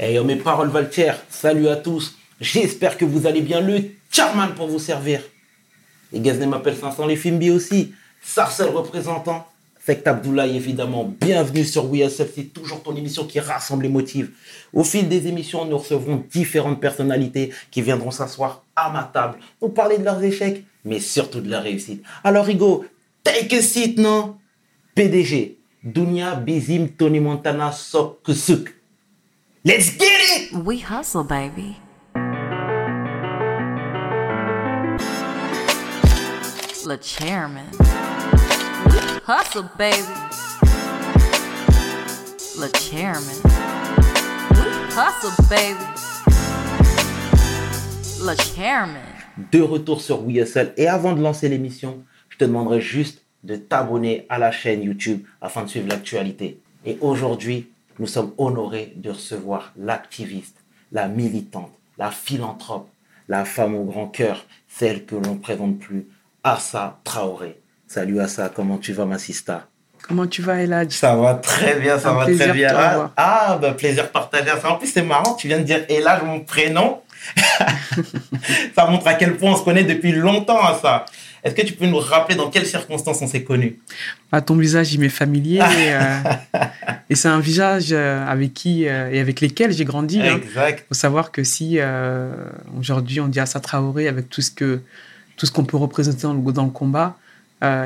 Hey, mes paroles Valtier, salut à tous. J'espère que vous allez bien. Le Charman pour vous servir. Et Gazné m'appelle 500 les Fimbi aussi. Sarcel représentant. Fekt Abdoulaye, évidemment. Bienvenue sur WeSF. C'est toujours ton émission qui rassemble les motifs. Au fil des émissions, nous recevrons différentes personnalités qui viendront s'asseoir à ma table, nous parler de leurs échecs, mais surtout de leur réussite. Alors, Rigo, take a seat, non? PDG, Dunia Bizim Tony Montana Sok Let's get it! We hustle, baby. Le chairman. Hustle, baby. Le chairman. Hustle, baby. Le chairman. De retour sur WeHustle. Et avant de lancer l'émission, je te demanderai juste de t'abonner à la chaîne YouTube afin de suivre l'actualité. Et aujourd'hui, nous sommes honorés de recevoir l'activiste, la militante, la philanthrope, la femme au grand cœur, celle que l'on ne présente plus, Assa Traoré. Salut Assa, comment tu vas ma sista? Comment tu vas Eladj Ça va très bien, ça va très bien. Ah, ah, bah, plaisir partagé. En plus, c'est marrant, tu viens de dire Eladj, mon prénom. ça montre à quel point on se connaît depuis longtemps, Assa. Est-ce que tu peux nous rappeler dans quelles circonstances on s'est connus? Bah, Ton visage, il m'est familier. Euh, et, c'est un visage euh, avec qui euh, et avec lesquels j'ai grandi. Hein. Exact. Il faut savoir que si aujourd'hui on dit Assa Traoré avec tout ce que tout ce qu'on peut représenter dans le, dans le combat,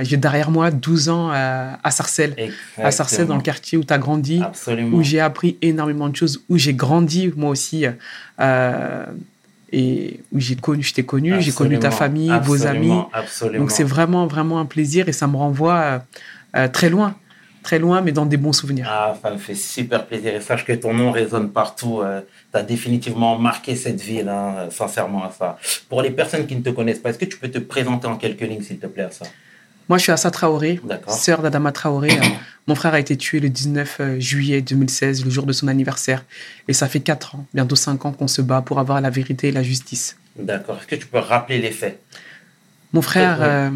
j'ai derrière moi 12 ans à Sarcelles. À Sarcelles, dans le quartier où tu as grandi. Absolument. Où j'ai appris énormément de choses, où j'ai grandi moi aussi et où j'ai connu, je t'ai connu, j'ai connu ta famille, vos amis. Donc c'est vraiment, vraiment un plaisir et ça me renvoie euh, euh, très loin, très loin, mais dans des bons souvenirs. Ah, ça me fait super plaisir et sache que ton nom résonne partout. Euh, tu as définitivement marqué cette ville, hein, sincèrement à ça. Pour les personnes qui ne te connaissent pas, est-ce que tu peux te présenter en quelques lignes, s'il te plaît, à ça? Moi, je suis Assa Traoré, sœur d'Adama Traoré. Mon frère a été tué le 19 euh, juillet 2016, le jour de son anniversaire. Et ça fait 4 ans, bientôt 5 ans qu'on se bat pour avoir la vérité et la justice. D'accord. Est-ce que tu peux rappeler les faits? Mon frère, euh,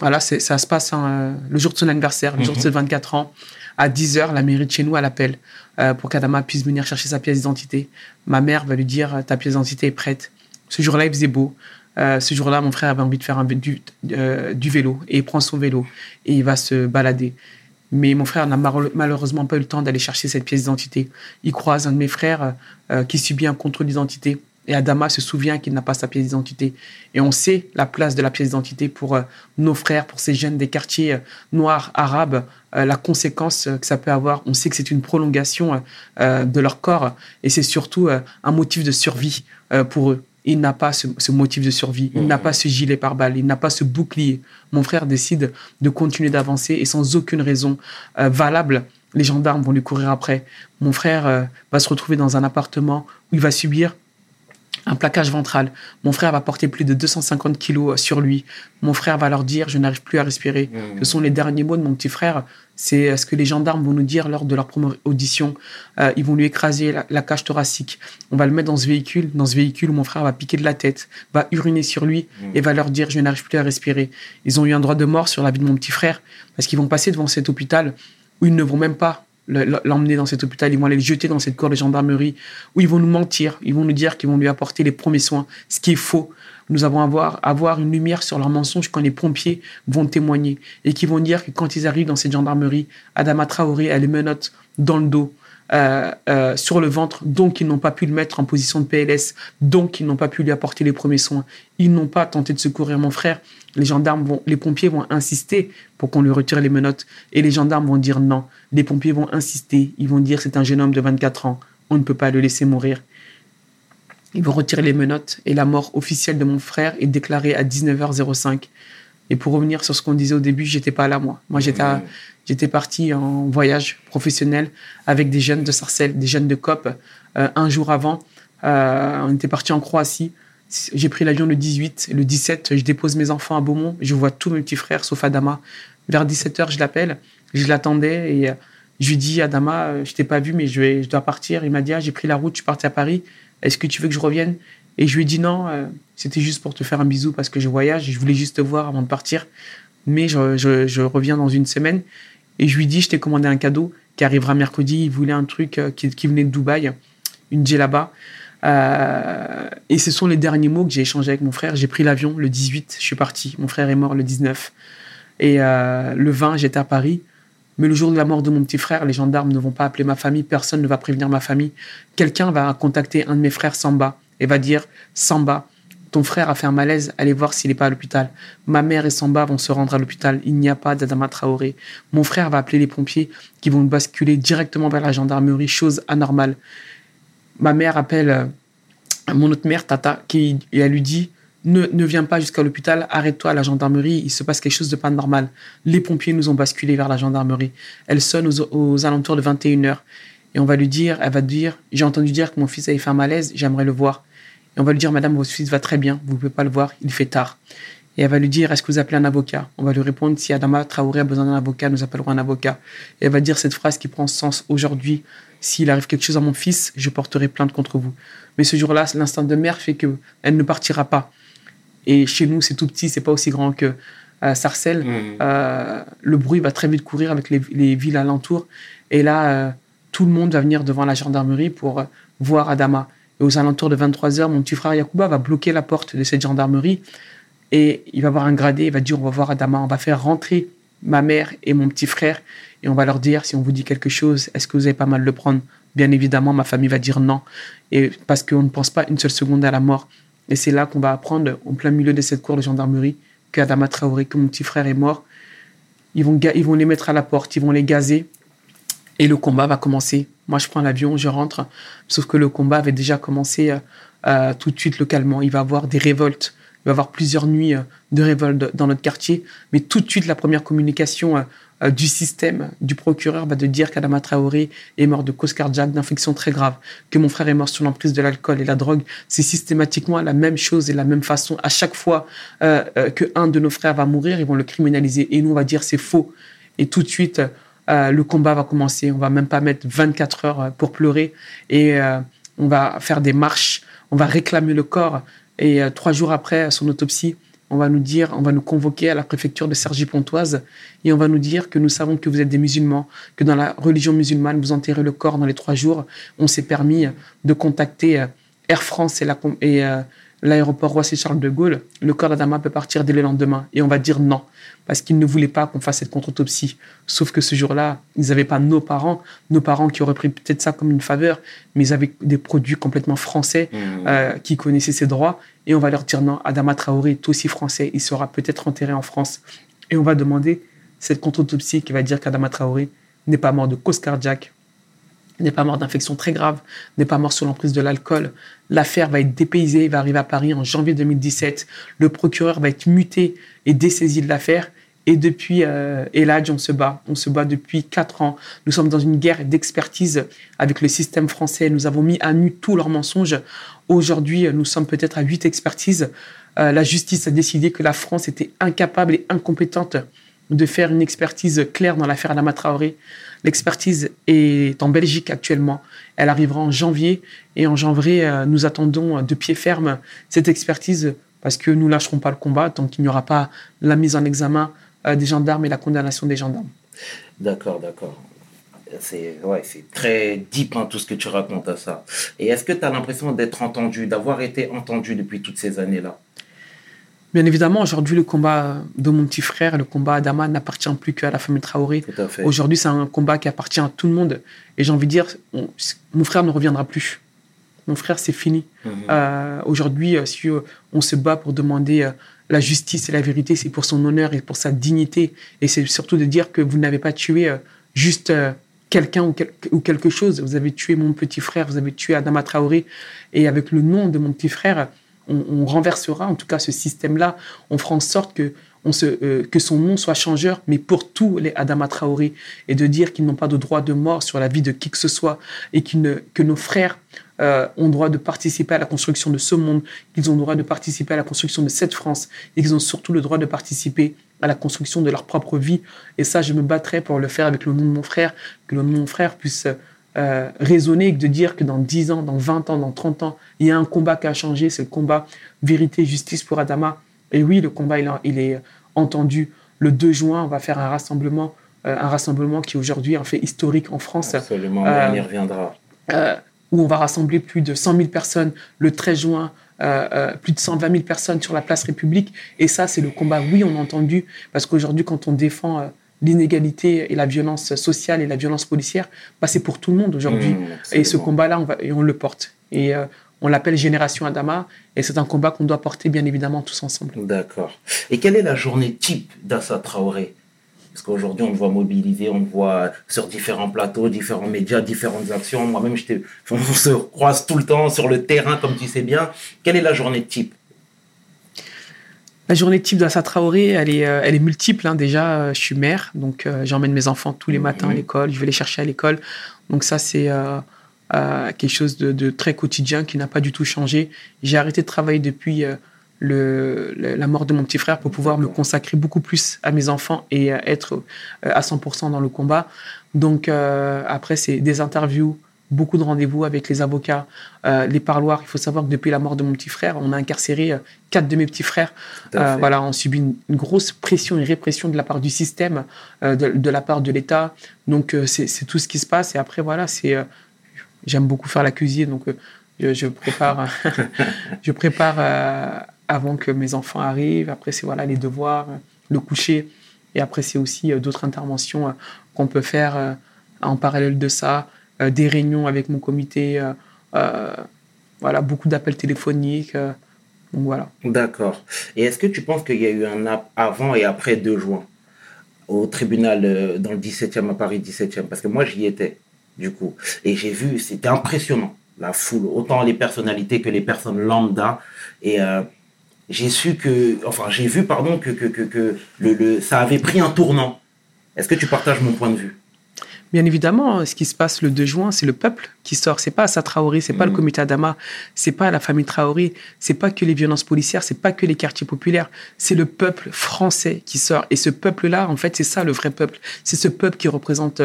voilà, ça se passe hein, le jour de son anniversaire, le jour de mhm. ses 24 ans. À 10h, la mairie de chez nous, elle appelle euh, pour qu'Adama puisse venir chercher sa pièce d'identité. Ma mère va lui dire Ta pièce d'identité est prête. Ce jour-là, il faisait beau. ce jour-là, mon frère avait envie de faire un, du, du, vélo et il prend son vélo et il va se balader. Mais mon frère n'a malheureusement pas eu le temps d'aller chercher cette pièce d'identité. Il croise un de mes frères euh, qui subit un contrôle d'identité. Et Adama se souvient qu'il n'a pas sa pièce d'identité. Et on sait la place de la pièce d'identité pour euh, nos frères, pour ces jeunes des quartiers euh, noirs, arabes, la conséquence que ça peut avoir. On sait que c'est une prolongation de leur corps et c'est surtout un motif de survie pour eux il n'a pas ce, motif de survie, il n'a mmh. pas ce gilet pare-balles, il n'a pas ce bouclier. Mon frère décide de continuer d'avancer et sans aucune raison euh, valable, les gendarmes vont lui courir après. Mon frère euh, va se retrouver dans un appartement où il va subir un plaquage ventral. Mon frère va porter plus de 250 kilos euh, sur lui. Mon frère va leur dire Je n'arrive plus à respirer. Mmh. Ce sont les derniers mots de mon petit frère. C'est euh, ce que les gendarmes vont nous dire lors de leur première audition. Euh, ils vont lui écraser la, cage thoracique. On va le mettre dans ce véhicule, dans ce véhicule où mon frère va piquer de la tête, va uriner sur lui mmh. et va leur dire Je n'arrive plus à respirer. Ils ont eu un droit de mort sur la vie de mon petit frère parce qu'ils vont passer devant cet hôpital où ils ne vont même pas l'emmener dans cet hôpital, ils vont aller le jeter dans cette cour de gendarmerie, où ils vont nous mentir, ils vont nous dire qu'ils vont lui apporter les premiers soins, ce qui est faux. Nous avons avoir, avoir une lumière sur leurs mensonges quand les pompiers vont témoigner et qui vont dire que quand ils arrivent dans cette gendarmerie, Adama Traoré a les menottes dans le dos, euh, euh, sur le ventre, donc ils n'ont pas pu le mettre en position de PLS, donc ils n'ont pas pu lui apporter les premiers soins. Ils n'ont pas tenté de secourir mon frère. Les gendarmes vont, les pompiers vont insister pour qu'on lui retire les menottes, et les gendarmes vont dire non. Les pompiers vont insister, ils vont dire c'est un jeune homme de 24 ans, on ne peut pas le laisser mourir. Ils vont retirer les menottes et la mort officielle de mon frère est déclarée à 19h05. Et pour revenir sur ce qu'on disait au début, j'étais pas là moi. Moi j'étais mmh. J'étais parti en voyage professionnel avec des jeunes de Sarcelles, des jeunes de COP. Euh, un jour avant, euh, on était parti en Croatie. J'ai pris l'avion le 18. Le 17, je dépose mes enfants à Beaumont. Je vois tous mes petits frères, sauf Adama. Vers 17h, je l'appelle. Je l'attendais et euh, je lui dis Adama, je t'ai pas vu, mais je, dois partir. Il m'a dit ah, j'ai pris la route, je suis parti à Paris. Est-ce que tu veux que je revienne? Et je lui ai dit non, c'était juste pour te faire un bisou parce que je voyage je voulais juste te voir avant de partir. Mais je, reviens dans une semaine. Et je lui dis, je t'ai commandé un cadeau qui arrivera mercredi. Il voulait un truc euh, qui, venait de Dubaï. une djellaba. Euh, et ce sont les derniers mots que j'ai échangés avec mon frère. J'ai pris l'avion le 18, je suis parti. Mon frère est mort le 19. Et euh, le 20, j'étais à Paris. Mais le jour de la mort de mon petit frère, les gendarmes ne vont pas appeler ma famille, personne ne va prévenir ma famille. Quelqu'un va contacter un de mes frères, Samba, et va dire Samba, frère a fait un malaise, allez voir s'il n'est pas à l'hôpital. Ma mère et Samba vont se rendre à l'hôpital, il n'y a pas d'Adama Traoré. Mon frère va appeler les pompiers qui vont basculer directement vers la gendarmerie, chose anormale. Ma mère appelle euh, mon autre mère, Tata, qui, et elle lui dit ne, ne viens pas jusqu'à l'hôpital, arrête-toi à la gendarmerie, il se passe quelque chose de pas normal. Les pompiers nous ont basculé vers la gendarmerie. Elle sonne aux, aux alentours de 21h. Et on va lui dire, elle va dire, j'ai entendu dire que mon fils avait fait un malaise, j'aimerais le voir. Et on va lui dire, madame, votre fils va très bien, vous ne pouvez pas le voir, il fait tard. Et elle va lui dire, est-ce que vous appelez un avocat? On va lui répondre, si Adama Traoré a besoin d'un avocat, nous appellerons un avocat. Et elle va dire cette phrase qui prend sens aujourd'hui, s'il arrive quelque chose à mon fils, je porterai plainte contre vous. Mais ce jour-là, l'instinct de mère fait que elle ne partira pas. Et chez nous, c'est tout petit, c'est pas aussi grand que euh, Sarcelles. Mhm. Euh, le bruit va très vite courir avec les, les villes alentours. Et là, euh, tout le monde va venir devant la gendarmerie pour euh, voir Adama. Et aux alentours de 23h, mon petit frère Yacouba va bloquer la porte de cette gendarmerie et il va voir un gradé, il va dire on va voir Adama, on va faire rentrer ma mère et mon petit frère et on va leur dire si on vous dit quelque chose, est-ce que vous avez pas mal le prendre? Bien évidemment, ma famille va dire non et parce qu'on ne pense pas une seule seconde à la mort. Et c'est là qu'on va apprendre, en plein milieu de cette cour de gendarmerie, qu'Adama Traoré, que mon petit frère est mort. Ils vont, ils vont les mettre à la porte, ils vont les gazer et le combat va commencer. Moi, je prends l'avion, je rentre. Sauf que le combat avait déjà commencé euh, euh, tout de suite localement. Il va y avoir des révoltes. Il va y avoir plusieurs nuits euh, de révolte dans notre quartier. Mais tout de suite, la première communication euh, du système, du procureur, va de dire qu'Adama Traoré est mort de cause cardiaque, d'infection très grave, que mon frère est mort sous l'emprise de l'alcool et la drogue. C'est systématiquement la même chose et la même façon. À chaque fois euh, que un de nos frères va mourir, ils vont le criminaliser. Et nous, on va dire c'est faux. Et tout de suite, euh, le combat va commencer. On va même pas mettre 24 heures euh, pour pleurer et euh, on va faire des marches. On va réclamer le corps et trois jours après son autopsie, on va nous dire, on va nous convoquer à la préfecture de Cergy-Pontoise et on va nous dire que nous savons que vous êtes des musulmans, que dans la religion musulmane vous enterrez le corps dans les trois jours. On s'est permis de contacter Air France et la et l'aéroport Roissy Charles de Gaulle. Le corps d'Adama peut partir dès le lendemain et on va dire non parce qu'ils ne voulaient pas qu'on fasse cette contre-autopsie. Sauf que ce jour-là, ils n'avaient pas nos parents, nos parents qui auraient pris peut-être ça comme une faveur, mais ils avaient des produits complètement français Mhm. euh, qui connaissaient ses droits. Et on va leur dire non, Adama Traoré est aussi français, il sera peut-être enterré en France. Et on va demander cette contre-autopsie qui va dire qu'Adama Traoré n'est pas mort de cause cardiaque, n'est pas mort d'infection très grave, n'est pas mort sous l'emprise de l'alcool. L'affaire va être dépaysée, il va arriver à Paris en janvier 2017. Le procureur va être muté et dessaisi de l'affaire. Et depuis euh, Eladj, on se bat. On se bat depuis quatre ans. Nous sommes dans une guerre d'expertise avec le système français. Nous avons mis à nu tous leurs mensonges. Aujourd'hui, nous sommes peut-être à huit expertises. Euh, la justice a décidé que la France était incapable et incompétente de faire une expertise claire dans l'affaire Adama Traoré. L'expertise est en Belgique actuellement. Elle arrivera en janvier. Et en janvier, euh, nous attendons de pied ferme cette expertise parce que nous lâcherons pas le combat tant qu'il n'y aura pas la mise en examen euh, des gendarmes et la condamnation des gendarmes. D'accord, d'accord. C'est très deep hein, tout ce que tu racontes à ça. Et est-ce que tu as l'impression d'être entendu, d'avoir été entendu depuis toutes ces années-là? Bien évidemment, aujourd'hui, le combat de mon petit frère, le combat Adama n'appartient plus qu'à la famille Traoré. Aujourd'hui, c'est un combat qui appartient à tout le monde. Et j'ai envie de dire, on- mon frère ne reviendra plus. Mon frère, c'est fini. Mhm. Euh, Aujourd'hui, euh, si euh, on se bat pour demander la justice et la vérité, c'est pour son honneur et pour sa dignité. Et c'est surtout de dire que vous n'avez pas tué juste quelqu'un ou, quel- ou quelque chose. Vous avez tué mon petit frère, vous avez tué Adama Traoré. Et avec le nom de mon petit frère, on, renversera en tout cas ce système-là. On fera en sorte que, on se, euh, que son nom soit changeur, mais pour tous les Adama Traoré. Et de dire qu'ils n'ont pas de droit de mort sur la vie de qui que ce soit. Et que nos frères euh, ont droit de participer à la construction de ce monde, qu'ils ont droit de participer à la construction de cette France, et qu'ils ont surtout le droit de participer à la construction de leur propre vie. Et ça, je me battrai pour le faire avec le nom de mon frère, que le nom de mon frère puisse raisonner et de dire que dans 10 ans, dans 20 ans, dans 30 ans, il y a un combat qui a changé, c'est le combat vérité, justice pour Adama. Et oui, le combat, il, est entendu. Le 2 juin, on va faire un rassemblement, euh, un rassemblement qui aujourd'hui est un fait historique en France. Absolument, Euh, on y reviendra. Euh, où on va rassembler plus de 100 000 personnes le 13 juin, euh, euh, plus de 120 000 personnes sur la place République. Et ça, c'est le combat, oui, on a entendu, parce qu'aujourd'hui, quand on défend euh, l'inégalité et la violence sociale et la violence policière, bah, c'est pour tout le monde aujourd'hui. Mmh, et ce combat-là, on, le porte. Et euh, on l'appelle Génération Adama. Et c'est un combat qu'on doit porter, bien évidemment, tous ensemble. D'accord. Et quelle est la journée type d'Assa Traoré? Parce qu'aujourd'hui, on le voit mobilisé, on le voit sur différents plateaux, différents médias, différentes actions. Moi-même, on se croise tout le temps sur le terrain, comme tu sais bien. Quelle est la journée type? La journée type d'Assa Traoré, elle est, euh, elle est multiple. hein. Déjà, euh, je suis mère, donc euh, j'emmène mes enfants tous les matins à Mhm. l'école. Je vais les chercher à l'école. Donc ça, c'est euh, euh, quelque chose de, de très quotidien qui n'a pas du tout changé. J'ai arrêté de travailler depuis euh, le, le- la mort de mon petit frère pour pouvoir me consacrer beaucoup plus à mes enfants et euh, être à 100% dans le combat. Donc euh, après, c'est des interviews, beaucoup de rendez-vous avec les avocats, euh, les parloirs. Il faut savoir que depuis la mort de mon petit frère, on a incarcéré euh, quatre de mes petits frères. Euh, voilà, on subit une, une grosse pression et répression de la part du système, euh, de, de la part de l'État. Donc c'est tout ce qui se passe. Et après voilà, c'est j'aime beaucoup faire la cuisine, donc je, je prépare, je prépare avant que mes enfants arrivent. Après c'est voilà les devoirs, le coucher. Et après c'est aussi d'autres interventions qu'on peut faire en parallèle de ça, des réunions avec mon comité. euh, euh, voilà, beaucoup d'appels téléphoniques. euh, donc voilà. D'accord. Et est-ce que tu penses qu'il y a eu un avant et après 2 juin au tribunal euh, dans le 17e à Paris 17e Parce que moi, j'y étais, du coup. Et j'ai vu, c'était impressionnant, la foule, autant les personnalités que les personnes lambda. Et euh, j'ai su que, enfin, j'ai vu, pardon, que, que, que, que le, le, ça avait pris un tournant. Est-ce que tu partages mon point de vue? Bien évidemment, ce qui se passe le 2 juin, c'est le peuple qui sort. C'est pas Assa Traoré, c'est pas le Mhm. comité Adama, c'est pas la famille Traoré, c'est pas que les violences policières, c'est pas que les quartiers populaires, c'est le peuple français qui sort. Et ce peuple-là, en fait, c'est ça le vrai peuple. C'est ce peuple qui représente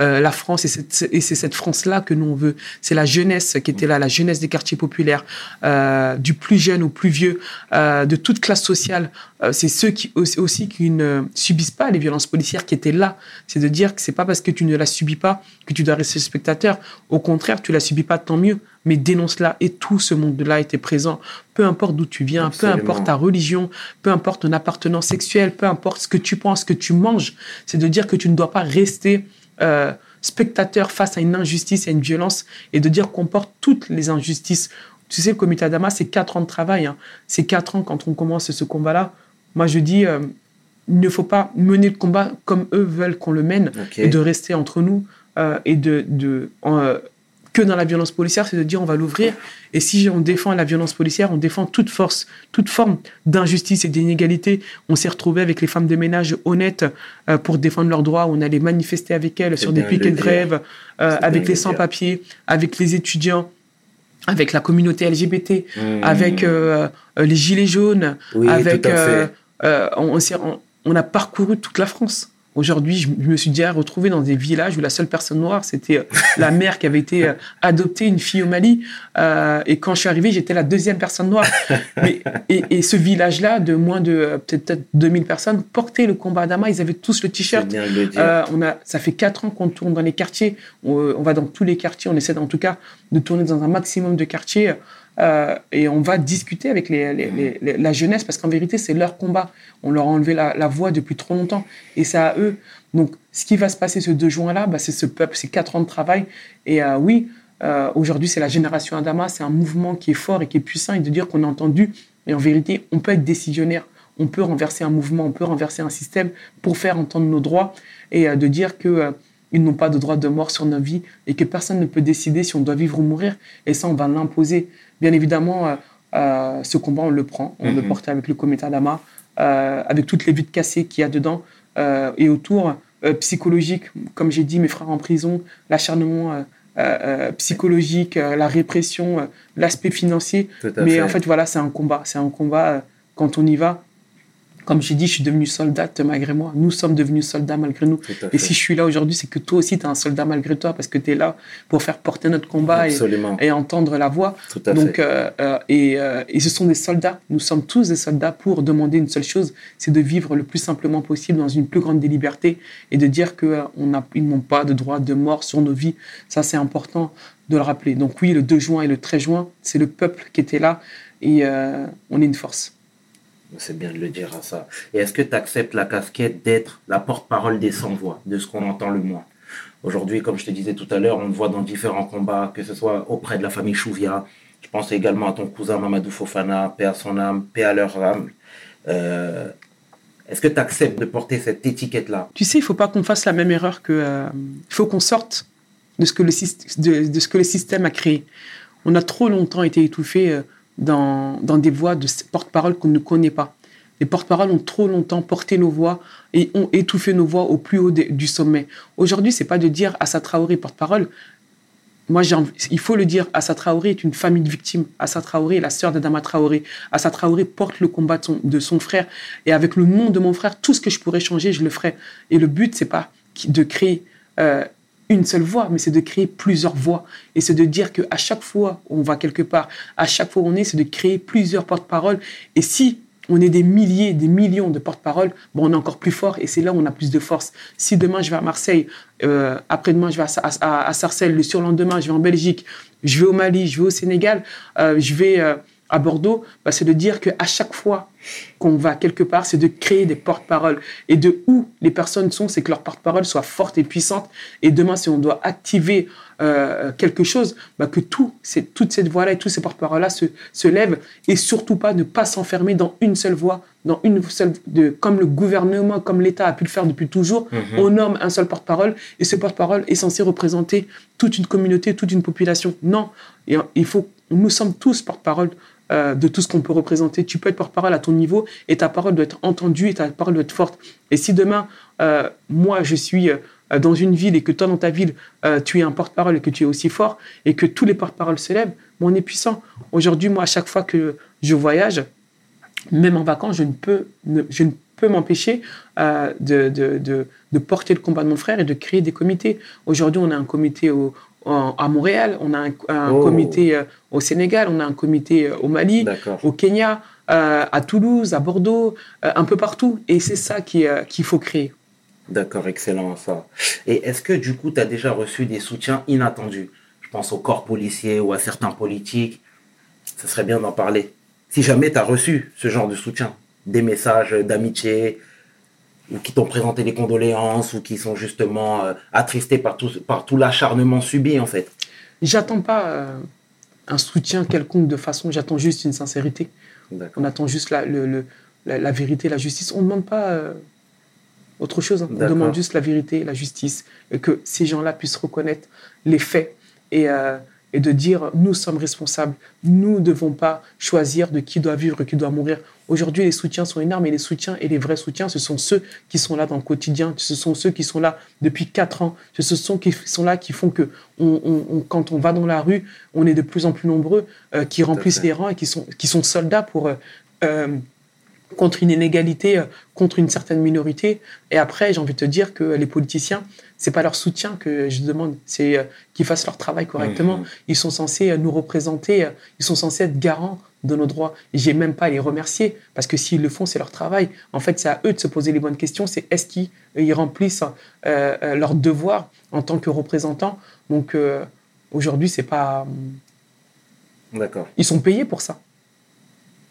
euh, la France et c'est et c'est cette France-là que nous on veut. C'est la jeunesse qui était là, la jeunesse des quartiers populaires, euh, du plus jeune au plus vieux, euh, de toute classe sociale. Euh, c'est ceux qui aussi, qui ne subissent pas les violences policières qui étaient là. C'est de dire que c'est pas parce que tu ne la subis pas que tu dois rester spectateur. Au contraire, tu la subis pas, tant mieux. Mais dénonce-la. Et tout ce monde-là était présent. Peu importe d'où tu viens, Absolument. peu importe ta religion, peu importe ton appartenance sexuelle, peu importe ce que tu penses, ce que tu manges. C'est de dire que tu ne dois pas rester euh, spectateur face à une injustice à une violence et de dire qu'on porte toutes les injustices. Tu sais, le comité Adama, c'est quatre ans de travail. hein. C'est quatre ans quand on commence ce combat-là. Moi, je dis, euh, il ne faut pas mener le combat comme eux veulent qu'on le mène et de rester entre nous euh, et de, de en, euh, que dans la violence policière, c'est de dire on va l'ouvrir. Et si on défend la violence policière, on défend toute force, toute forme d'injustice et d'inégalité. On s'est retrouvé avec les femmes de ménage honnêtes euh, pour défendre leurs droits. On allait manifester avec elles sur des piquets de grève, avec les sans-papiers, avec les étudiants, avec la communauté LGBT, Mmh. avec euh, les gilets jaunes, Oui, avec euh, euh, on, a parcouru toute la France. Aujourd'hui, je, je me suis déjà retrouvé dans des villages où la seule personne noire, c'était euh, la mère qui avait été euh, adoptée, une fille au Mali. Euh, et quand je suis arrivé, j'étais la deuxième personne noire. Mais, et, et ce village-là, de moins de peut-être peut-être 2000 personnes, portait le combat d'Ama. Ils avaient tous le t-shirt. Euh, on a, ça fait quatre ans qu'on tourne dans les quartiers. On, on va dans tous les quartiers. On essaie en tout cas de tourner dans un maximum de quartiers. Euh, et on va discuter avec la jeunesse parce qu'en vérité, c'est leur combat. On leur a enlevé la, voix depuis trop longtemps et c'est à eux. Donc, ce qui va se passer ce 2 juin-là, bah, c'est ce peuple, c'est quatre ans de travail. Et euh, oui, euh, aujourd'hui, c'est la génération Adama. C'est un mouvement qui est fort et qui est puissant et de dire qu'on a entendu. Mais en vérité, on peut être décisionnaire. On peut renverser un mouvement, on peut renverser un système pour faire entendre nos droits et de dire que ils n'ont pas de droit de mort sur nos vies et que personne ne peut décider si on doit vivre ou mourir. Et ça, on va l'imposer. Bien évidemment, euh, euh, ce combat, on le prend. On le Mhm. porte avec le comité Adama, euh, avec toutes les vides cassées qu'il y a dedans et autour, psychologique, comme j'ai dit, mes frères en prison, l'acharnement euh, euh, euh, psychologique, euh, la répression, l'aspect financier. Mais fait. en fait, voilà, c'est un combat. C'est un combat, quand on y va, Comme j'ai dit, je suis devenu soldat malgré moi. Nous sommes devenus soldats malgré nous. Et si je suis là aujourd'hui, c'est que toi aussi, tu es un soldat malgré toi, parce que tu es là pour faire porter notre combat et, entendre la voix. Tout à Donc, fait. euh, euh, et, euh, et ce sont des soldats. Nous sommes tous des soldats pour demander une seule chose, c'est de vivre le plus simplement possible dans une plus grande des libertés et de dire qu'ils n'ont pas de droit de mort sur nos vies. Ça, c'est important de le rappeler. Donc oui, le 2 juin et le 13 juin, c'est le peuple qui était là et euh, on est une force. C'est bien de le dire à ça. Et est-ce que tu acceptes la casquette d'être la porte-parole des sans-voix, de ce qu'on entend le moins? Aujourd'hui, comme je te disais tout à l'heure, on le voit dans différents combats, que ce soit auprès de la famille Chouvia. Je pense également à ton cousin Mamadou Fofana, paix à son âme, paix à leur âme. Euh, est-ce que tu acceptes de porter cette étiquette-là? Tu sais, il faut pas qu'on fasse la même erreur que. euh, Il faut qu'on sorte de ce, que le, système a créé. On a trop longtemps été étouffés euh, dans, dans des voix de porte-parole qu'on ne connaît pas. Les porte-paroles ont trop longtemps porté nos voix et ont étouffé nos voix au plus haut du sommet. Aujourd'hui, c'est pas de dire Assa Traoré porte-parole. Moi, il faut le dire, Assa Traoré est une famille de victimes. Assa Traoré est la sœur d'Adama Traoré. Assa Traoré porte le combat de son, frère. Et avec le nom de mon frère, tout ce que je pourrais changer, je le ferai. Et le but, c'est pas de créer euh, une seule voix, mais c'est de créer plusieurs voix. Et c'est de dire qu'à chaque fois on va quelque part, à chaque fois on est, c'est de créer plusieurs porte-paroles. Et si on est des milliers, des millions de porte-paroles, bon, on est encore plus fort et c'est là où on a plus de force. Si demain je vais à Marseille, euh, après-demain je vais à, à- à Sarcelles, le surlendemain je vais en Belgique, je vais au Mali, je vais au Sénégal, euh, je vais euh, à Bordeaux, bah, c'est de dire qu'à chaque fois qu'on va quelque part, c'est de créer des porte-paroles. Et de où les personnes sont, c'est que leurs porte-paroles soient fortes et puissantes. Et demain, si on doit activer euh, quelque chose, bah, que tout, c'est, toute cette voix-là et tous ces porte-paroles-là se, se lèvent. Et surtout pas ne pas s'enfermer dans une seule voix, dans une seule, de, comme le gouvernement, comme l'État a pu le faire depuis toujours. Mhm. On nomme un seul porte-parole et ce porte-parole est censé représenter toute une communauté, toute une population. Non, Et, il faut, nous sommes tous porte-parole euh, de tout ce qu'on peut représenter. Tu peux être porte-parole à ton niveau et ta parole doit être entendue et ta parole doit être forte. Et si demain, euh, moi, je suis euh, dans une ville et que toi, dans ta ville, tu es un porte-parole et que tu es aussi fort et que tous les porte-paroles se lèvent, bon, on est puissant. Aujourd'hui, moi, à chaque fois que je voyage, même en vacances, je ne peux, m'empêcher de, de porter le combat de mon frère et de créer des comités. Aujourd'hui, on a un comité au, en- à Montréal, on a un, un Oh. comité euh, au Sénégal, on a un comité euh, au Mali, au Kenya, euh, à Toulouse, à Bordeaux, un peu partout. Et c'est ça qui, qu'il faut créer. D'accord, excellent ça. Et est-ce que du coup, tu as déjà reçu des soutiens inattendus? Je pense au corps policier ou à certains politiques. Ce serait bien d'en parler. Si jamais tu as reçu ce genre de soutien, des messages d'amitié, ou qui t'ont présenté des condoléances, ou qui sont justement euh, attristés par tout, par tout l'acharnement subi, en fait. J'attends pas euh, un soutien quelconque de façon, j'attends juste une sincérité. On attend juste la, le- le- la, la vérité, la justice. On ne demande pas euh, autre chose. hein. On demande juste la vérité, la justice. Et que ces gens-là puissent reconnaître les faits et, et de dire nous sommes responsables. Nous ne devons pas choisir de qui doit vivre et qui doit mourir. Aujourd'hui, les soutiens sont énormes et les soutiens et les vrais soutiens, ce sont ceux qui sont là dans le quotidien. Ce sont ceux qui sont là depuis quatre ans. Ce sont qui sont là qui font que on- on- on- quand on va dans la rue, on est de plus en plus nombreux euh, qui remplissent les rangs et qui sont, qui sont soldats pour euh, euh, contre une inégalité, euh, contre une certaine minorité. Et après, j'ai envie de te dire que les politiciens, c'est pas leur soutien que je demande, c'est euh, qu'ils fassent leur travail correctement. Mhm. Ils sont censés euh, nous représenter, ils sont censés être garants de nos droits. J'ai même pas à les remercier parce que s'ils le font, c'est leur travail. En fait, c'est à eux de se poser les bonnes questions. C'est est-ce qu'ils ils remplissent euh, leur devoir en tant que représentants. Donc euh, aujourd'hui, c'est pas, D'accord. ils sont payés pour ça.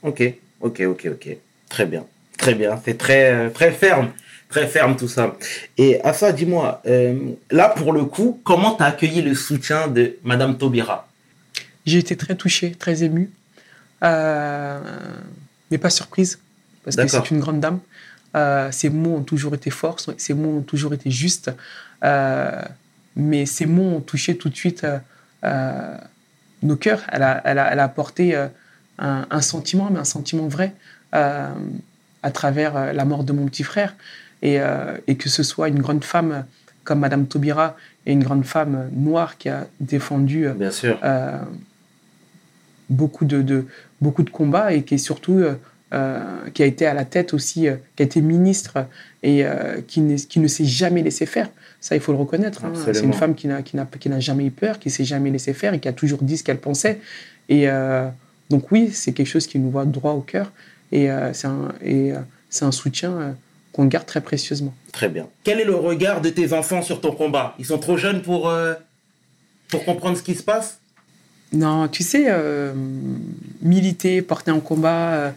Ok, ok, ok, ok. Très bien. Très bien. C'est très, euh, très ferme. Très ferme tout ça. Et à ça, dis-moi, euh, là pour le coup, comment tu as accueilli le soutien de Madame Taubira? J'ai été très touchée, très émue, euh, mais pas surprise, parce que c'est une grande dame. Euh, ses mots ont toujours été forts, ses mots ont toujours été justes, mais ces mots ont touché tout de suite nos cœurs. Elle a, elle a, elle a apporté un, un sentiment, mais un sentiment vrai, euh, à travers euh, la mort de mon petit frère. Et, euh, et que ce soit une grande femme comme Madame Taubira et une grande femme noire qui a défendu Bien sûr. euh, beaucoup, de, de- beaucoup de combats et qui est surtout qui a été à la tête aussi, qui a été ministre et qui, qui ne s'est jamais laissé faire. Ça, il faut le reconnaître. hein. C'est une femme qui n'a, qui jamais eu peur, qui s'est jamais laissé faire et qui a toujours dit ce qu'elle pensait. Et euh, donc oui, c'est quelque chose qui nous va droit au cœur et, euh, c'est, un, et euh, c'est un soutien euh, qu'on garde très précieusement. Très bien. Quel est le regard de tes enfants sur ton combat? Ils sont trop jeunes pour, euh, pour comprendre ce qui se passe? Non, tu sais, euh, militer, porter un combat, euh,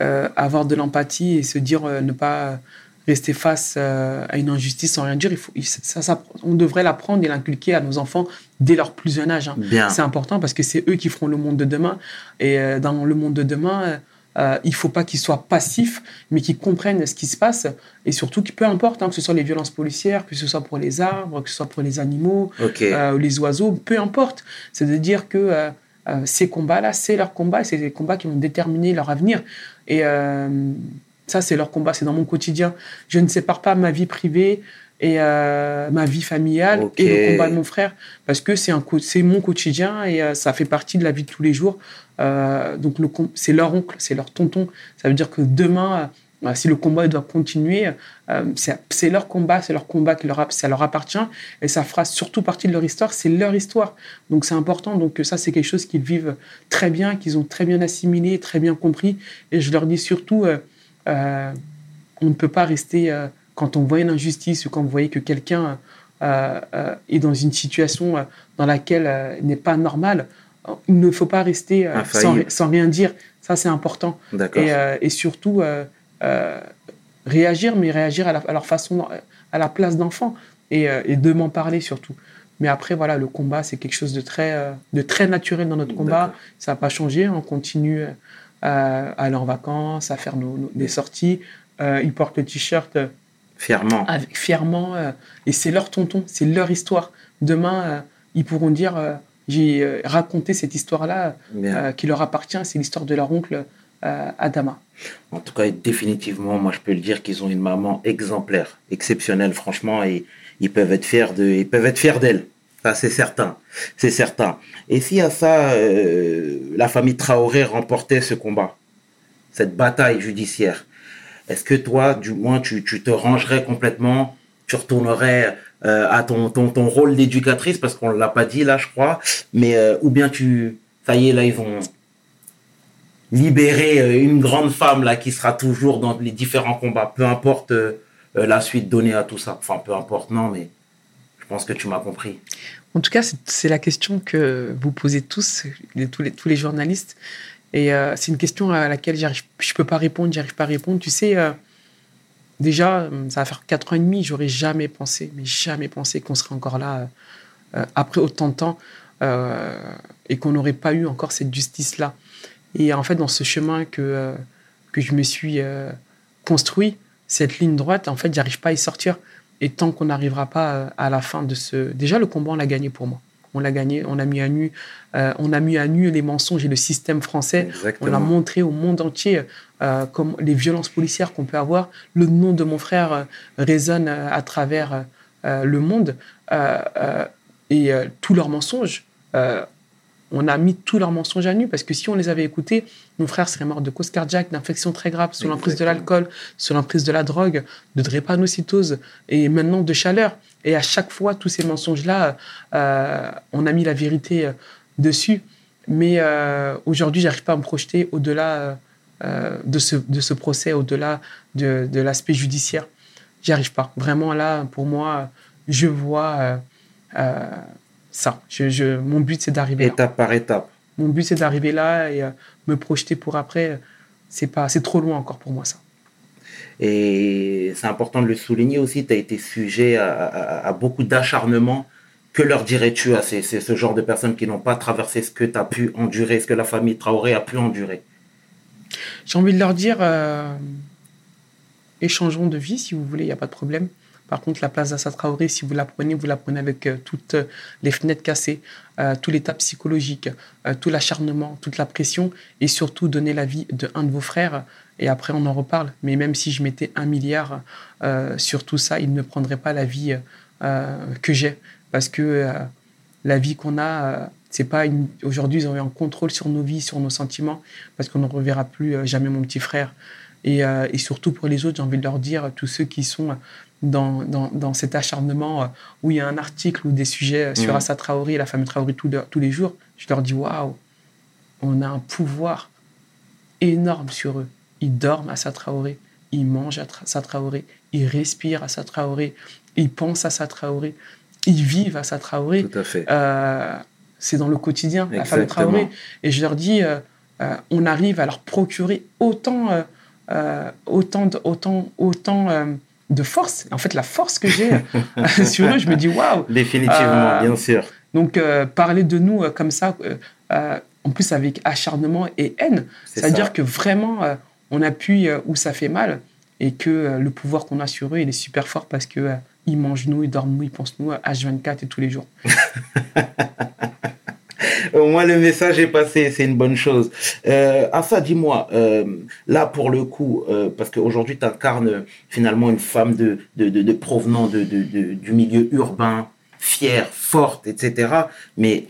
euh, avoir de l'empathie et se dire euh, ne pas rester face euh, à une injustice sans rien dire, il faut, ça, ça- on devrait l'apprendre et l'inculquer à nos enfants dès leur plus jeune âge. hein. C'est important parce que c'est eux qui feront le monde de demain. Et euh, dans le monde de demain, euh, il faut pas qu'ils soient passifs, mais qu'ils comprennent ce qui se passe. Et surtout, que peu importe, hein, que ce soit les violences policières, que ce soit pour les arbres, que ce soit pour les animaux, les oiseaux, peu importe. C'est de dire que ces combats-là, c'est leur combat, c'est des combats qui vont déterminer leur avenir. Et ça, c'est leur combat, c'est dans mon quotidien. Je ne sépare pas ma vie privée et euh, ma vie familiale et le combat de mon frère, parce que c'est un co- c'est mon quotidien et euh, ça fait partie de la vie de tous les jours. Euh, donc le c'est leur oncle, c'est leur tonton. Ça veut dire que demain, si le combat doit continuer, c'est leur combat, c'est leur combat qui leur, ça leur appartient et ça fera surtout partie de leur histoire, c'est leur histoire. Donc c'est important, donc ça c'est quelque chose qu'ils vivent très bien, qu'ils ont très bien assimilé, très bien compris. Et je leur dis surtout, euh, on ne peut pas rester, euh, quand on voit une injustice ou quand vous voyez que quelqu'un euh, est dans une situation dans laquelle n'est pas normale, il ne faut pas rester sans, rien dire. Ça c'est important. Et, et surtout, réagir, mais réagir à, la- à leur façon, à la place d'enfant, et, et de m'en parler surtout. Mais après, voilà, le combat, c'est quelque chose de très, de très naturel dans notre combat. Ça n'a pas changé. On continue à aller en vacances, à faire nos, nos- des sorties. Euh, ils portent le t-shirt euh, Fièrement. avec, fièrement. euh, et c'est leur tonton, c'est leur histoire. Demain, ils pourront dire j'ai raconté cette histoire-là euh, qui leur appartient. C'est l'histoire de leur oncle euh, Adama. En tout cas, définitivement, moi, je peux le dire qu'ils ont une maman exemplaire, exceptionnelle, franchement, et ils peuvent être fiers de, ils peuvent être fiers d'elle. C'est certain. C'est certain. Et si à ça, euh, la famille Traoré remportait ce combat, cette bataille judiciaire, est-ce que toi, du moins, tu, te rangerais complètement, tu retournerais euh, à ton, rôle d'éducatrice, parce qu'on ne l'a pas dit là, je crois, mais, euh, ou bien tu, ça y est, là, ils vont, libérer une grande femme là qui sera toujours dans les différents combats, peu importe la suite donnée à tout ça. Enfin, peu importe, non, mais je pense que tu m'as compris. En tout cas, c'est- la question que vous posez tous, tous, les, journalistes. Et euh, c'est une question à laquelle je ne peux pas répondre, j'arrive pas à répondre. Tu sais, euh, déjà, euh, ça va faire quatre ans et demi, j'aurais jamais pensé, mais jamais pensé qu'on serait encore là après autant de temps et qu'on n'aurait pas eu encore cette justice-là. Et en fait, dans ce chemin que, que je me suis construit, cette ligne droite, en fait, j'arrive pas à y sortir. Et tant qu'on n'arrivera pas euh, à la fin de ce... Déjà, le combat, on l'a gagné pour moi. On l'a gagné, on a mis à nu, euh, on a mis à nu les mensonges et le système français. On a montré au monde entier euh, comme les violences policières qu'on peut avoir. Le nom de mon frère euh, résonne à travers le monde et tous leurs mensonges. On a mis tous leurs mensonges à nu parce que si on les avait écoutés, mon frère serait mort de cause cardiaque, d'infection très grave, sous l'emprise de l'alcool, sous l'emprise de la drogue, de drépanocytose et maintenant de chaleur. Et à chaque fois, tous ces mensonges-là, euh, on a mis la vérité euh, dessus. Mais euh, aujourd'hui, j'arrive pas à me projeter au-delà euh, de, ce, de ce procès, au-delà de, de l'aspect judiciaire. J'y arrive pas. Vraiment, là, pour moi, je vois ça. Je, je- mon but, c'est d'arriver là. Étape par étape. Mon but, c'est d'arriver là et euh, me projeter pour après. C'est pas, c'est trop loin encore pour moi, ça. Et c'est important de le souligner aussi, tu as été sujet à, à- à beaucoup d'acharnement. Que leur dirais-tu à ces, ces- ce genre de personnes qui n'ont pas traversé ce que tu as pu endurer, ce que la famille Traoré a pu endurer? J'ai envie de leur dire, euh, échangeons de vie si vous voulez, il n'y a pas de problème. Par contre, la place d'Assa Traoré, si vous la prenez, vous la prenez avec euh, toutes euh, les fenêtres cassées, euh, tout l'état psychologique, euh, tout l'acharnement, toute la pression, et surtout donner la vie de un de vos frères. Et après, on en reparle. Mais même si je mettais un milliard sur tout ça, il ne prendrait pas la vie que j'ai. Parce que la vie qu'on a, c'est pas une... aujourd'hui ils ont eu un contrôle sur nos vies, sur nos sentiments, parce qu'on ne reverra plus jamais mon petit frère. Et, et, surtout pour les autres, j'ai envie de leur dire, tous ceux qui sont dans, dans, dans cet acharnement euh, où il y a un article ou des sujets sur mmh. Assa Traoré, la famille Traoré tous, tous les jours, je leur dis waouh, on a un pouvoir énorme sur eux. Ils dorment à sa Traoré, ils mangent à sa Traoré, ils respirent à sa Traoré, ils pensent à sa Traoré, ils vivent à sa Traoré. Tout à fait. Euh, c'est dans le quotidien, Exactement. la famille Traoré. Et je leur dis, euh, euh, on arrive à leur procurer autant, euh, euh autant, de, autant, autant euh, de force. En fait, la force que j'ai sur eux, je me dis, waouh. Définitivement, bien sûr. Donc, parler de nous comme ça, en plus avec acharnement et haine, c'est-à-dire que vraiment, on appuie où ça fait mal et que le pouvoir qu'on a sur eux, il est super fort parce que ils mangent nous, ils dorment nous, ils pensent nous H24 et tous les jours. Au moins le message est passé, c'est une bonne chose. Euh, Assa, dis-moi, euh, là pour le coup, euh, parce qu'aujourd'hui tu incarnes finalement une femme de, de, de, de provenant de, du milieu urbain, fière, forte, etc. Mais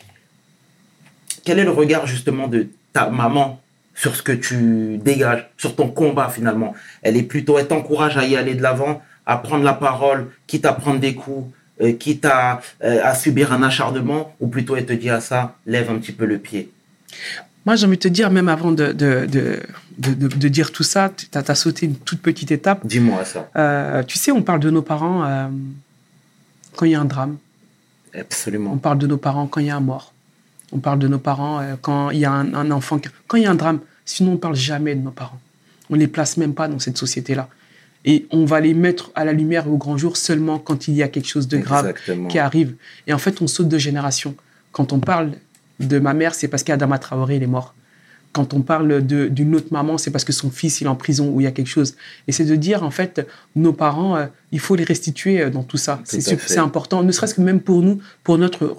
quel est le regard justement de ta maman sur ce que tu dégages, sur ton combat finalement? Elle est plutôt, elle t'encourage à y aller de l'avant, à prendre la parole, quitte à prendre des coups, euh, quitte à, euh, à, subir un acharnement, ou plutôt elle te dit à ça, lève un petit peu le pied Moi, j'ai envie de te dire, même avant de, de, de, de, de dire tout ça, tu as, as, sauté une toute petite étape. Dis-moi ça. Euh, tu sais, on parle de nos parents quand il y a un drame. Absolument. On parle de nos parents quand il y a un mort. On parle de nos parents quand il y a un, un, enfant. Quand il y a un drame, sinon on ne parle jamais de nos parents. On ne les place même pas dans cette société-là. Et on va les mettre à la lumière au grand jour seulement quand il y a quelque chose de grave Exactement. qui arrive. Et en fait, on saute de génération. Quand on parle de ma mère, c'est parce qu'Adama Traoré, il est mort. Quand on parle d'une autre maman, c'est parce que son fils, il est en prison ou il y a quelque chose. Et c'est de dire, en fait, nos parents, euh, il faut les restituer euh, dans tout ça. C'est important, ne serait-ce que même pour nous, pour notre,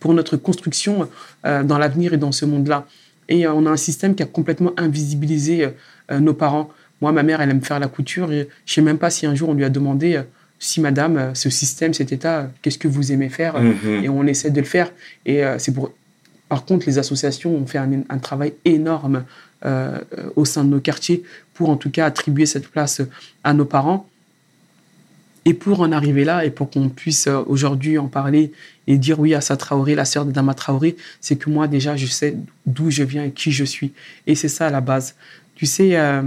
pour notre construction euh, dans l'avenir et dans ce monde-là. Et euh, on a un système qui a complètement invisibilisé nos parents. Moi, ma mère, elle aime faire la couture. Et je ne sais même pas si un jour on lui a demandé si madame, ce système, cet état, qu'est-ce que vous aimez faire Mhm. mmh. Et on essaie de le faire. Et euh, c'est pour. Par contre, les associations ont fait un, un travail énorme euh, au sein de nos quartiers pour en tout cas attribuer cette place à nos parents. Et pour en arriver là, et pour qu'on puisse euh, aujourd'hui en parler et dire oui à sa Traoré, la sœur de Dama Traoré, c'est que moi déjà, je sais d'où je viens et qui je suis. Et c'est ça à la base. Tu sais, euh,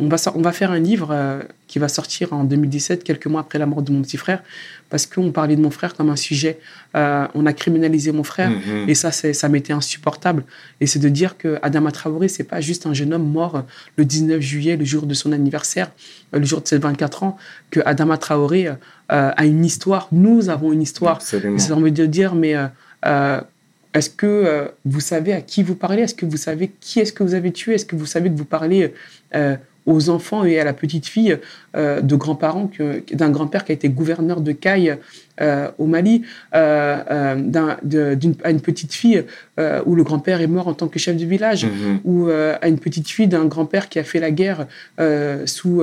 on va, on va faire un livre euh, qui va sortir en 2017, quelques mois après la mort de mon petit frère, parce qu'on parlait de mon frère comme un sujet. Euh, on a criminalisé mon frère, Mhm. et ça, c'est- ça m'était insupportable. Et c'est de dire que Adama Traoré, c'est pas juste un jeune homme mort le 19 juillet, le jour de son anniversaire, euh, le jour de ses 24 ans, que Adama Traoré euh, a une histoire. Nous avons une histoire. Ça envie de dire, mais euh, euh, est-ce que euh, vous savez à qui vous parlez? Est-ce que vous savez qui est-ce que vous avez tué? Est-ce que vous savez que vous parlez euh, aux enfants et à la petite fille euh, de grands-parents, d'un grand-père qui a été gouverneur de Caille euh, au Mali, euh, à une petite fille où le grand-père est mort en tant que chef de village, Mhm. ou à une petite fille d'un grand-père qui a fait la guerre sous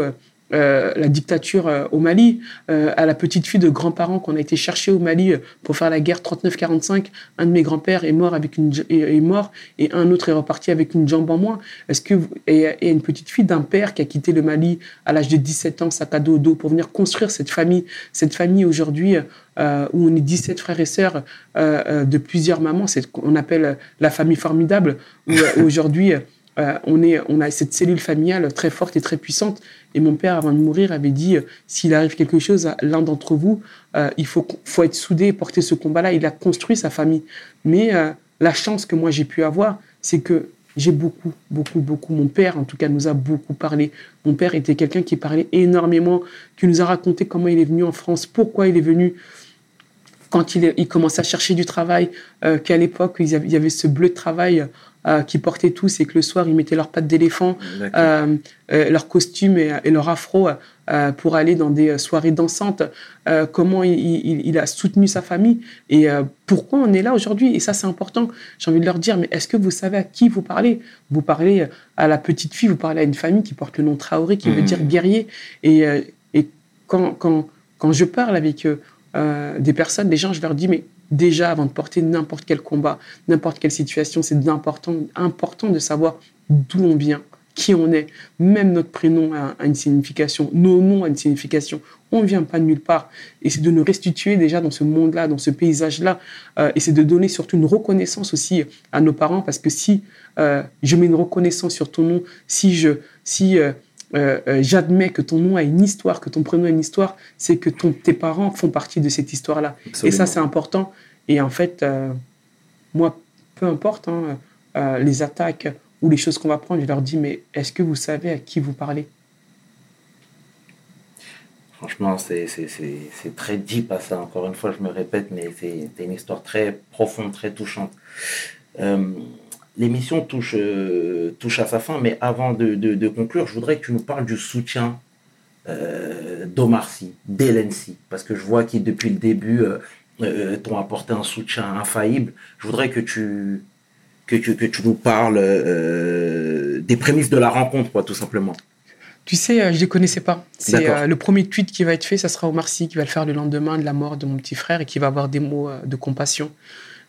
euh, la dictature euh, au Mali, euh, à la petite fille de grands-parents qu'on a été chercher au Mali pour faire la guerre 39-45. Un de mes grands-pères est mort avec une est, est mort et un autre est reparti avec une jambe en moins. Est-ce que vous- et, et une petite fille d'un père qui a quitté le Mali à l'âge de 17 ans, sac à dos au dos, pour venir construire cette famille, cette famille aujourd'hui où on est 17 frères et sœurs de plusieurs mamans, c'est ce qu'on appelle la famille formidable, où aujourd'hui euh, on, est, on a cette cellule familiale très forte et très puissante. Et mon père, avant de mourir, avait dit euh, s'il arrive quelque chose à l'un d'entre vous, euh, il faut, faut être soudé porter ce combat-là. Il a construit sa famille. Mais la chance que moi j'ai pu avoir, c'est que j'ai beaucoup, beaucoup, beaucoup. Mon père, en tout cas, nous a beaucoup parlé. Mon père était quelqu'un qui parlait énormément, qui nous a raconté comment il est venu en France, pourquoi il est venu quand il, il commençait à chercher du travail, euh, qu'à l'époque, il y avait, ce bleu de travail euh, qui portaient tous et que le soir, ils mettaient leurs pattes d'éléphant, euh, euh, leur costume et, et, leur afro pour aller dans des soirées dansantes. Comment il, il, il, a soutenu sa famille et pourquoi on est là aujourd'hui? Et ça, c'est important. J'ai envie de leur dire, mais est-ce que vous savez à qui vous parlez? Vous parlez à la petite fille, vous parlez à une famille qui porte le nom Traoré, qui mmh. veut dire guerrier. Et, et quand, quand, quand je parle avec euh, des personnes, des gens, je leur dis, mais déjà avant de porter n'importe quel combat, n'importe quelle situation, c'est important, important de savoir d'où on vient, qui on est. Même notre prénom a, une signification, nos noms ont une signification. On ne vient pas de nulle part. Et c'est de nous restituer déjà dans ce monde-là, dans ce paysage-là. Euh, et c'est de donner surtout une reconnaissance aussi à nos parents, parce que si euh, je mets une reconnaissance sur ton nom, si je, si euh, j'admets que ton nom a une histoire, que ton prénom a une histoire, c'est que ton, tes parents font partie de cette histoire-là. Et ça, c'est important. Et en fait, moi, peu importe hein, les attaques ou les choses qu'on va prendre, je leur dis, mais est-ce que vous savez à qui vous parlez? Franchement, c'est très deep à ça. Encore une fois, je me répète, mais c'est une histoire très profonde, très touchante. Euh, l'émission touche, euh, touche à sa fin, mais avant de, de, conclure, je voudrais que tu nous parles du soutien euh, d'Omar Sy, parce que je vois qu'ils, depuis le début, euh, t'ont apporté un soutien infaillible. Je voudrais que tu, que, que, tu nous parles des prémices de la rencontre, quoi, tout simplement. Tu sais, euh, je ne les connaissais pas. C'est euh, le premier tweet qui va être fait, ça sera Omar Sy qui va le faire le lendemain de la mort de mon petit frère et qui va avoir des mots euh, de compassion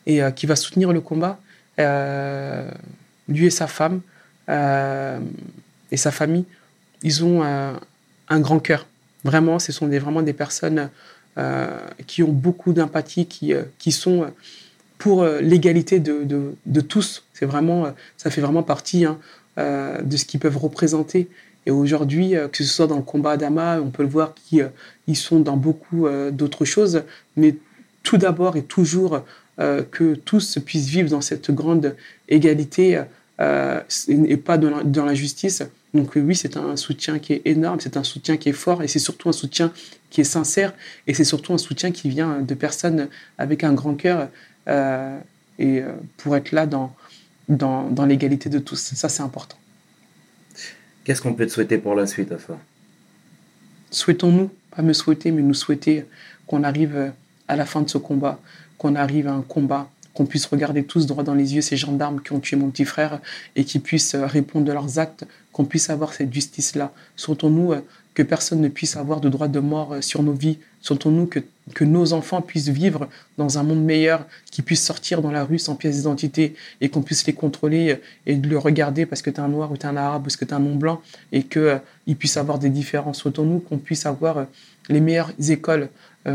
et qui va soutenir le combat. Lui et sa femme et sa famille, ils ont un grand cœur. Vraiment, ce sont des, vraiment des personnes qui ont beaucoup d'empathie, qui, qui sont pour l'égalité de, de, tous. C'est vraiment, ça fait vraiment partie hein, de ce qu'ils peuvent représenter. Et aujourd'hui, euh, que ce soit dans le combat d'Ama, on peut le voir qu'ils euh, sont dans beaucoup euh, d'autres choses, mais tout d'abord et toujours que tous puissent vivre dans cette grande égalité et pas dans la justice. Donc oui, c'est un soutien qui est énorme, c'est un soutien qui est fort et c'est surtout un soutien qui est sincère et c'est surtout un soutien qui vient de personnes avec un grand cœur et pour être là dans, dans, dans l'égalité de tous. Ça, c'est important. Qu'est-ce qu'on peut te souhaiter pour la suite ça Souhaitons-nous, pas me souhaiter, mais nous souhaiter qu'on arrive à la fin de ce combat, qu'on arrive à un combat, qu'on puisse regarder tous droit dans les yeux ces gendarmes qui ont tué mon petit frère et qui puissent répondre de leurs actes, qu'on puisse avoir cette justice-là. Souhaitons-nous que personne ne puisse avoir de droit de mort euh, sur nos vies. Souhaitons-nous que, nos enfants puissent vivre dans un monde meilleur, qu'ils puissent sortir dans la rue sans pièce d'identité et qu'on puisse les contrôler euh, et le regarder parce que tu es un noir ou tu es un arabe ou parce que tu es un non blanc et qu'ils euh, puissent avoir des différences. Souhaitons-nous qu'on puisse avoir les meilleures écoles.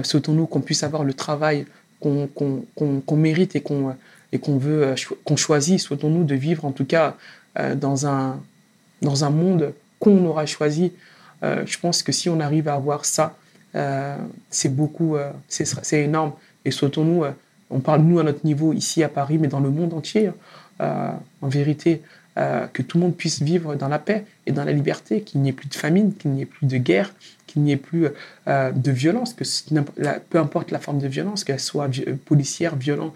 Souhaitons-nous qu'on puisse avoir le travail qu'on mérite et qu'on et qu'on veut qu'on choisit. Souhaitons-nous de vivre en tout cas dans un dans un monde qu'on aura choisi euh, je pense que si on arrive à avoir ça, euh, c'est beaucoup, euh, c'est énorme. Et sautons-nous, on parle nous à notre niveau ici à Paris, mais dans le monde entier, en vérité, que tout le monde puisse vivre dans la paix et dans la liberté, qu'il n'y ait plus de famine, qu'il n'y ait plus de guerre, qu'il n'y ait plus de violence, que peu importe la forme de violence, qu'elle soit policière, violente,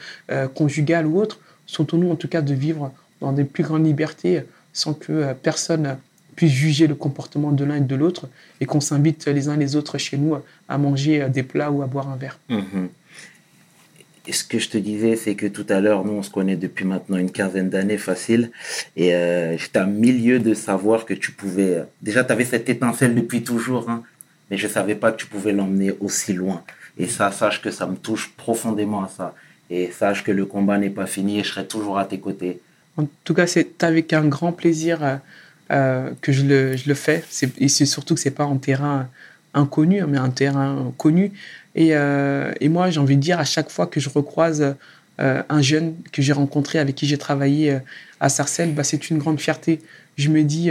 conjugale ou autre, sautons-nous en tout cas de vivre dans des plus grandes libertés sans que personne puisse juger le comportement de l'un et de l'autre et qu'on s'invite les uns les autres chez nous à manger des plats ou à boire un verre. Mhm. Et ce que je te disais, c'est que tout à l'heure, nous, on se connaît depuis maintenant une quinzaine d'années facile. Et euh, j'étais à milieu de savoir que tu pouvais... Euh, déjà, tu avais cette étincelle depuis toujours, hein, mais je ne savais pas que tu pouvais l'emmener aussi loin. Et ça, sache que ça me touche profondément à ça. Et sache que le combat n'est pas fini et je serai toujours à tes côtés. En tout cas, c'est avec un grand plaisir euh, euh, que je le, fais. Et c'est surtout que c'est pas un terrain inconnu, mais un terrain connu. Et, euh, et moi, j'ai envie de dire, à chaque fois que je recroise un jeune que j'ai rencontré, avec qui j'ai travaillé à Sarcelles, bah, c'est une grande fierté. Je me dis,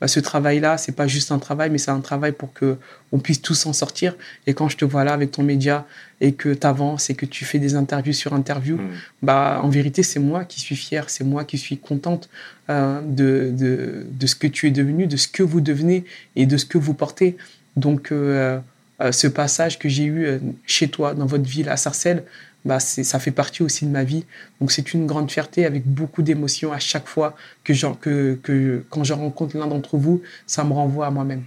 bah, ce travail-là, c'est pas juste un travail, mais c'est un travail pour que on puisse tous s'en sortir. Et quand je te vois là avec ton média et que tu avances et que tu fais des interviews sur interviews, mmh. bah, en vérité, c'est moi qui suis fier, c'est moi qui suis contente euh, de, de, de, ce que tu es devenu, de ce que vous devenez et de ce que vous portez. Donc, euh, euh, ce passage que j'ai eu chez toi, dans votre ville, à Sarcelles, bah ça fait partie aussi de ma vie. Donc c'est une grande fierté avec beaucoup d'émotions à chaque fois que, que, que quand je rencontre l'un d'entre vous, ça me renvoie à moi-même.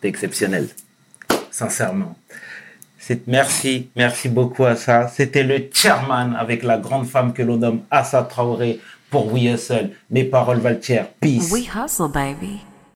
C'est exceptionnel, sincèrement. Merci, merci beaucoup à ça. C'était le chairman avec la grande femme que l'on nomme Assa Traoré pour We Hustle. Mes paroles valent Peace. We hustle, baby.